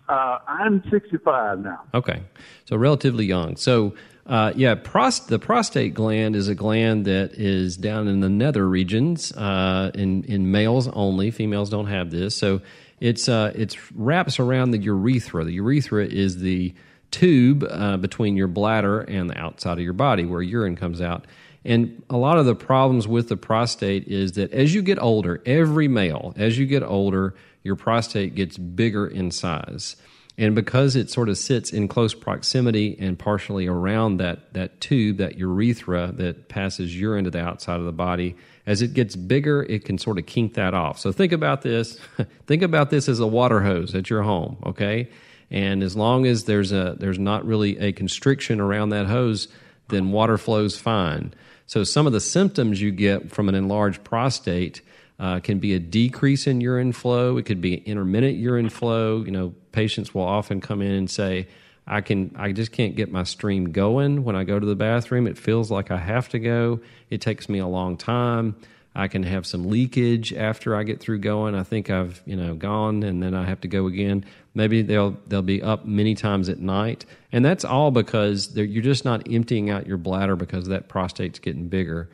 Speaker 6: Uh, I'm 65 now.
Speaker 1: Okay, so relatively young. So uh, yeah, prost- the prostate gland is a gland that is down in the nether regions uh, in in males only. Females don't have this, so it's uh, it's wraps around the urethra. The urethra is the tube uh, between your bladder and the outside of your body where urine comes out. And a lot of the problems with the prostate is that as you get older, every male, as you get older, your prostate gets bigger in size. And because it sort of sits in close proximity and partially around that, that tube, that urethra that passes urine to the outside of the body, as it gets bigger, it can sort of kink that off. So think about this. think about this as a water hose at your home, okay? And as long as there's a there's not really a constriction around that hose, then water flows fine. So some of the symptoms you get from an enlarged prostate uh, can be a decrease in urine flow. It could be intermittent urine flow. You know, patients will often come in and say, I can I just can't get my stream going when I go to the bathroom. It feels like I have to go. It takes me a long time. I can have some leakage after I get through going. I think I've you know gone, and then I have to go again. Maybe they'll they'll be up many times at night, and that's all because you're just not emptying out your bladder because that prostate's getting bigger.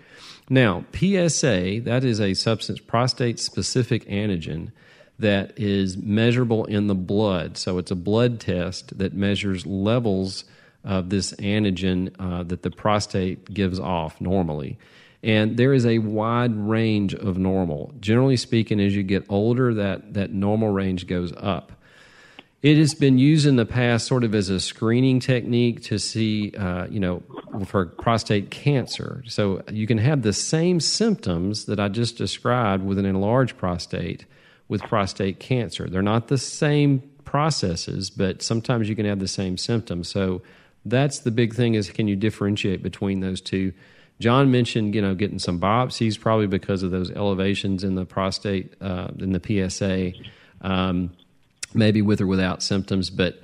Speaker 1: Now, PSA that is a substance prostate specific antigen that is measurable in the blood. So it's a blood test that measures levels of this antigen uh, that the prostate gives off normally. And there is a wide range of normal. Generally speaking, as you get older, that, that normal range goes up. It has been used in the past sort of as a screening technique to see, uh, you know, for prostate cancer. So you can have the same symptoms that I just described with an enlarged prostate with prostate cancer. They're not the same processes, but sometimes you can have the same symptoms. So that's the big thing is can you differentiate between those two John mentioned, you know, getting some biopsies probably because of those elevations in the prostate uh, in the PSA, um, maybe with or without symptoms. But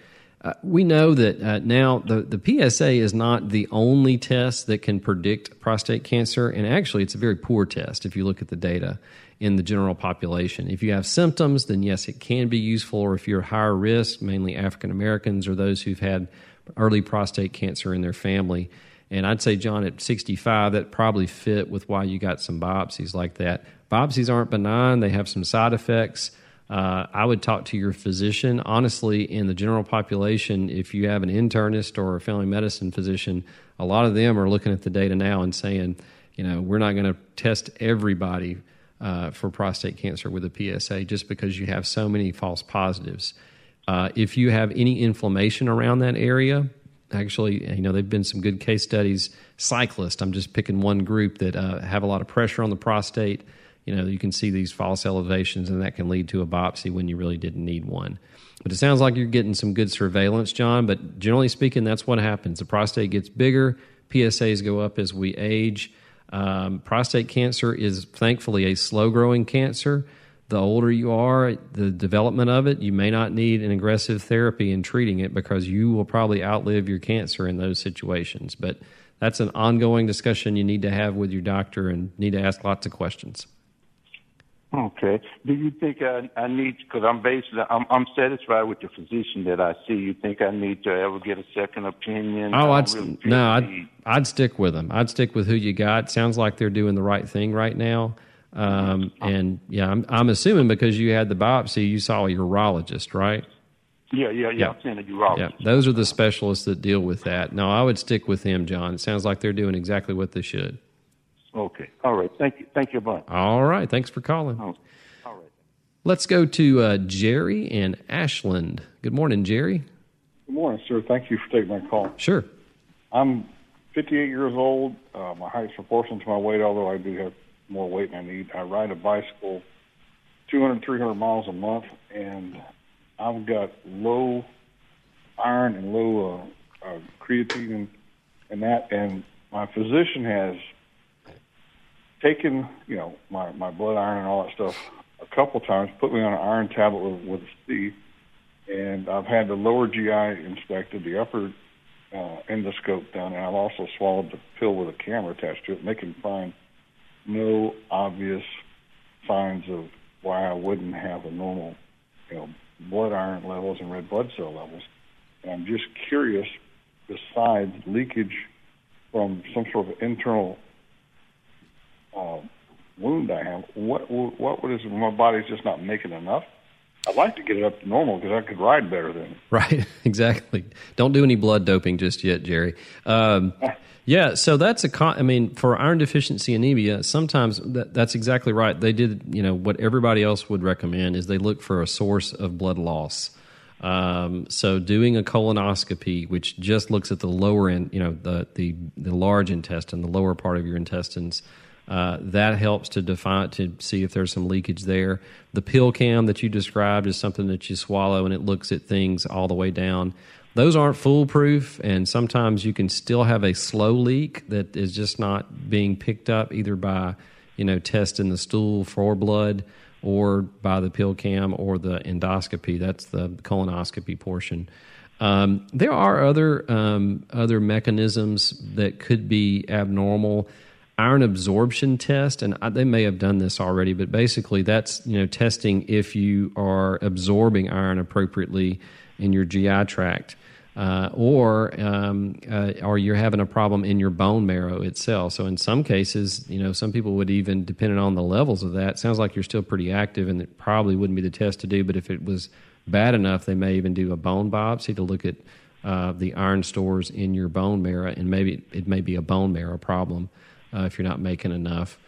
Speaker 1: uh, we know that uh, now the, the PSA is not the only test that can predict prostate cancer, and actually, it's a very poor test if you look at the data in the general population. If you have symptoms, then yes, it can be useful, or if you're higher risk, mainly African Americans or those who've had early prostate cancer in their family and I'd say, John, at 65, that probably fit with why you got some biopsies like that. Biopsies aren't benign, they have some side effects. Uh, I would talk to your physician. Honestly, in the general population, if you have an internist or a family medicine physician, a lot of them are looking at the data now and saying, you know, we're not going to test everybody uh, for prostate cancer with a PSA just because you have so many false positives. Uh, if you have any inflammation around that area, actually, you know, they've been some good case studies. Cyclists, I'm just picking one group that uh, have a lot of pressure on the prostate. You know, you can see these false elevations, and that can lead to a biopsy when you really didn't need one. But it sounds like you're getting some good surveillance, John. But generally speaking, that's what happens. The prostate gets bigger, PSAs go up as we age. Um, prostate cancer is thankfully a slow growing cancer the older you are, the development of it, you may not need an aggressive therapy in treating it because you will probably outlive your cancer in those situations. But that's an ongoing discussion you need to have with your doctor and need to ask lots of questions.
Speaker 6: Okay. Do you think I, I need because I'm basically I'm, I'm satisfied with the physician that I see. You think I need to ever get a second opinion?
Speaker 1: Oh, I'd really no, I'd, I'd stick with them. I'd stick with who you got. Sounds like they're doing the right thing right now. Um, and yeah, I'm, I'm assuming because you had the biopsy, you saw a urologist, right?
Speaker 6: Yeah, yeah, yeah. yeah. I'm seeing a urologist.
Speaker 1: Yeah, those are the specialists that deal with that. No, I would stick with him, John. It sounds like they're doing exactly what they should.
Speaker 6: Okay. All right. Thank you. Thank you a bunch.
Speaker 1: All right. Thanks for calling.
Speaker 6: Oh, all right.
Speaker 1: Let's go to uh, Jerry in Ashland. Good morning, Jerry.
Speaker 7: Good morning, sir. Thank you for taking my call.
Speaker 1: Sure.
Speaker 7: I'm 58 years old. Uh, my height's proportional to my weight, although I do have more weight than I need. I ride a bicycle 200, 300 miles a month, and I've got low iron and low uh, uh, creatine and, and that. And my physician has taken, you know, my, my blood iron and all that stuff a couple times, put me on an iron tablet with, with a C, and I've had the lower GI inspected, the upper uh, endoscope done, and I've also swallowed the pill with a camera attached to it, and they can find – no obvious signs of why I wouldn't have a normal, you know, blood iron levels and red blood cell levels. And I'm just curious, besides leakage from some sort of internal uh, wound I have, what what is my body's just not making enough? I'd like to get it up to normal because I could ride better then.
Speaker 1: Right, exactly. Don't do any blood doping just yet, Jerry. Um, Yeah, so that's a con- I mean, for iron deficiency anemia, sometimes that, that's exactly right. They did, you know, what everybody else would recommend is they look for a source of blood loss. Um, so doing a colonoscopy, which just looks at the lower end, you know, the the the large intestine, the lower part of your intestines, uh, that helps to define to see if there's some leakage there. The pill cam that you described is something that you swallow and it looks at things all the way down those aren't foolproof, and sometimes you can still have a slow leak that is just not being picked up either by you know testing the stool for blood or by the pill cam or the endoscopy. That's the colonoscopy portion. Um, there are other um, other mechanisms that could be abnormal. Iron absorption test, and they may have done this already, but basically that's you know testing if you are absorbing iron appropriately in your GI tract. Uh, or um, uh, or you're having a problem in your bone marrow itself. So in some cases, you know, some people would even, depending on the levels of that, sounds like you're still pretty active, and it probably wouldn't be the test to do. But if it was bad enough, they may even do a bone biopsy to look at uh, the iron stores in your bone marrow, and maybe it may be a bone marrow problem uh, if you're not making enough.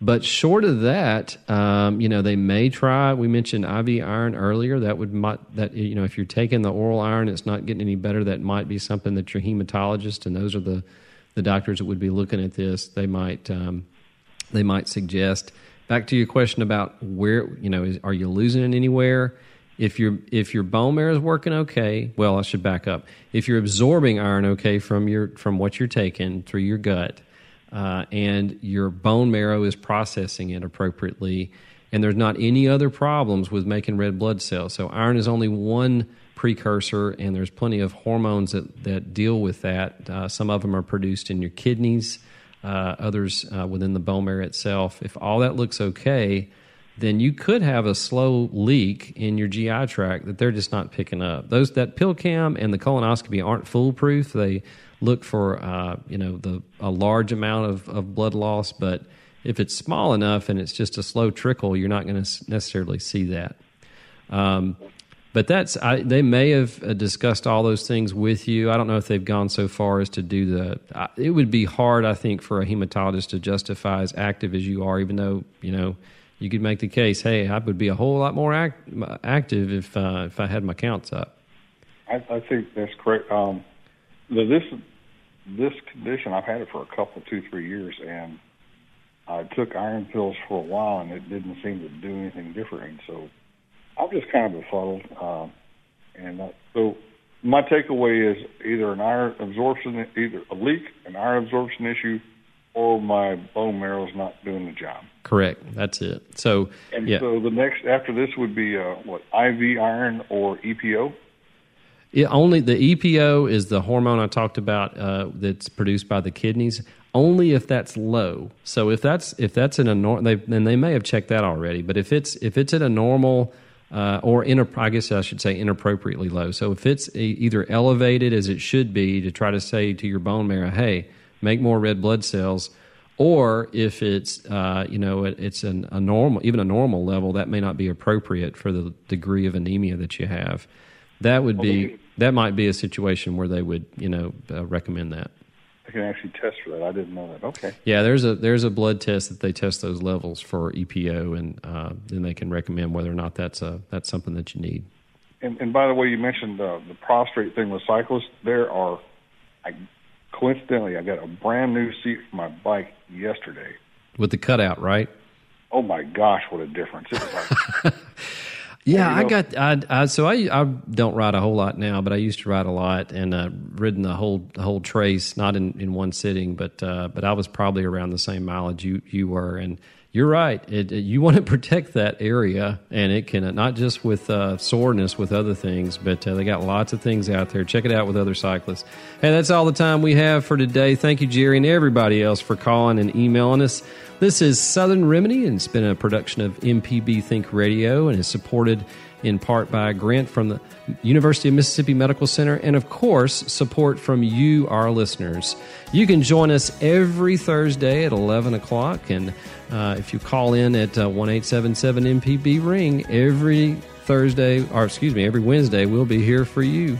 Speaker 1: But short of that, um, you know, they may try. We mentioned IV iron earlier. That would might, that you know, if you're taking the oral iron, it's not getting any better. That might be something that your hematologist and those are the the doctors that would be looking at this. They might um, they might suggest. Back to your question about where you know, is, are you losing it anywhere? If your if your bone marrow is working okay, well, I should back up. If you're absorbing iron okay from your from what you're taking through your gut, uh, and your bone marrow is processing it appropriately, and there's not any other problems with making red blood cells. So iron is only one precursor, and there's plenty of hormones that, that deal with that. Uh, some of them are produced in your kidneys, uh, others uh, within the bone marrow itself. If all that looks okay, then you could have a slow leak in your GI tract that they're just not picking up. Those that pill cam and the colonoscopy aren't foolproof. They look for uh, you know the a large amount of, of blood loss, but if it's small enough and it's just a slow trickle, you're not going to necessarily see that. Um, but that's I, they may have uh, discussed all those things with you. I don't know if they've gone so far as to do the. Uh, it would be hard, I think, for a hematologist to justify as active as you are, even though you know you could make the case. Hey, I would be a whole lot more act, active if uh, if I had my counts up.
Speaker 7: I, I think that's correct. Um, this this condition I've had it for a couple, two, three years, and I took iron pills for a while, and it didn't seem to do anything different. And so I'm just kind of befuddled. Um, and uh, so my takeaway is either an iron absorption, either a leak, an iron absorption issue, or my bone marrow is not doing the job.
Speaker 1: Correct. That's it. So
Speaker 7: and
Speaker 1: yeah.
Speaker 7: so the next after this would be uh, what IV iron or EPO.
Speaker 1: It only the EPO is the hormone I talked about uh, that's produced by the kidneys. Only if that's low. So if that's if that's in a normal, they, then they may have checked that already. But if it's if it's at a normal uh, or inter, I guess I should say inappropriately low. So if it's a, either elevated as it should be to try to say to your bone marrow, hey, make more red blood cells, or if it's uh, you know it, it's an, a normal even a normal level that may not be appropriate for the degree of anemia that you have. That would be that might be a situation where they would you know uh, recommend that.
Speaker 7: I can actually test for that. I didn't know that. Okay.
Speaker 1: Yeah, there's a there's a blood test that they test those levels for EPO, and uh, then they can recommend whether or not that's a that's something that you need.
Speaker 7: And, and by the way, you mentioned uh, the prostrate thing with cyclists. There are, I, coincidentally, I got a brand new seat for my bike yesterday.
Speaker 1: With the cutout, right?
Speaker 7: Oh my gosh, what a difference! It was like
Speaker 1: Yeah, I got. I, I, so I I don't ride a whole lot now, but I used to ride a lot and uh, ridden the whole the whole trace, not in, in one sitting, but uh, but I was probably around the same mileage you you were, and you're right. It, it, you want to protect that area, and it can not just with uh, soreness, with other things, but uh, they got lots of things out there. Check it out with other cyclists. Hey, that's all the time we have for today. Thank you, Jerry, and everybody else for calling and emailing us. This is Southern Remedy, and it's been a production of MPB Think Radio and is supported in part by a grant from the University of Mississippi Medical Center and, of course, support from you, our listeners. You can join us every Thursday at 11 o'clock, and uh, if you call in at uh, 1 MPB Ring every Thursday, or excuse me, every Wednesday, we'll be here for you.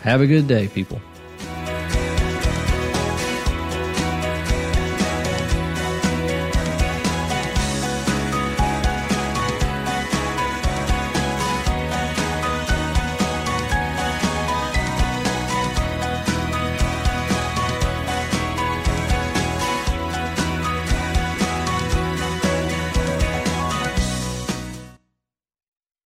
Speaker 1: Have a good day, people.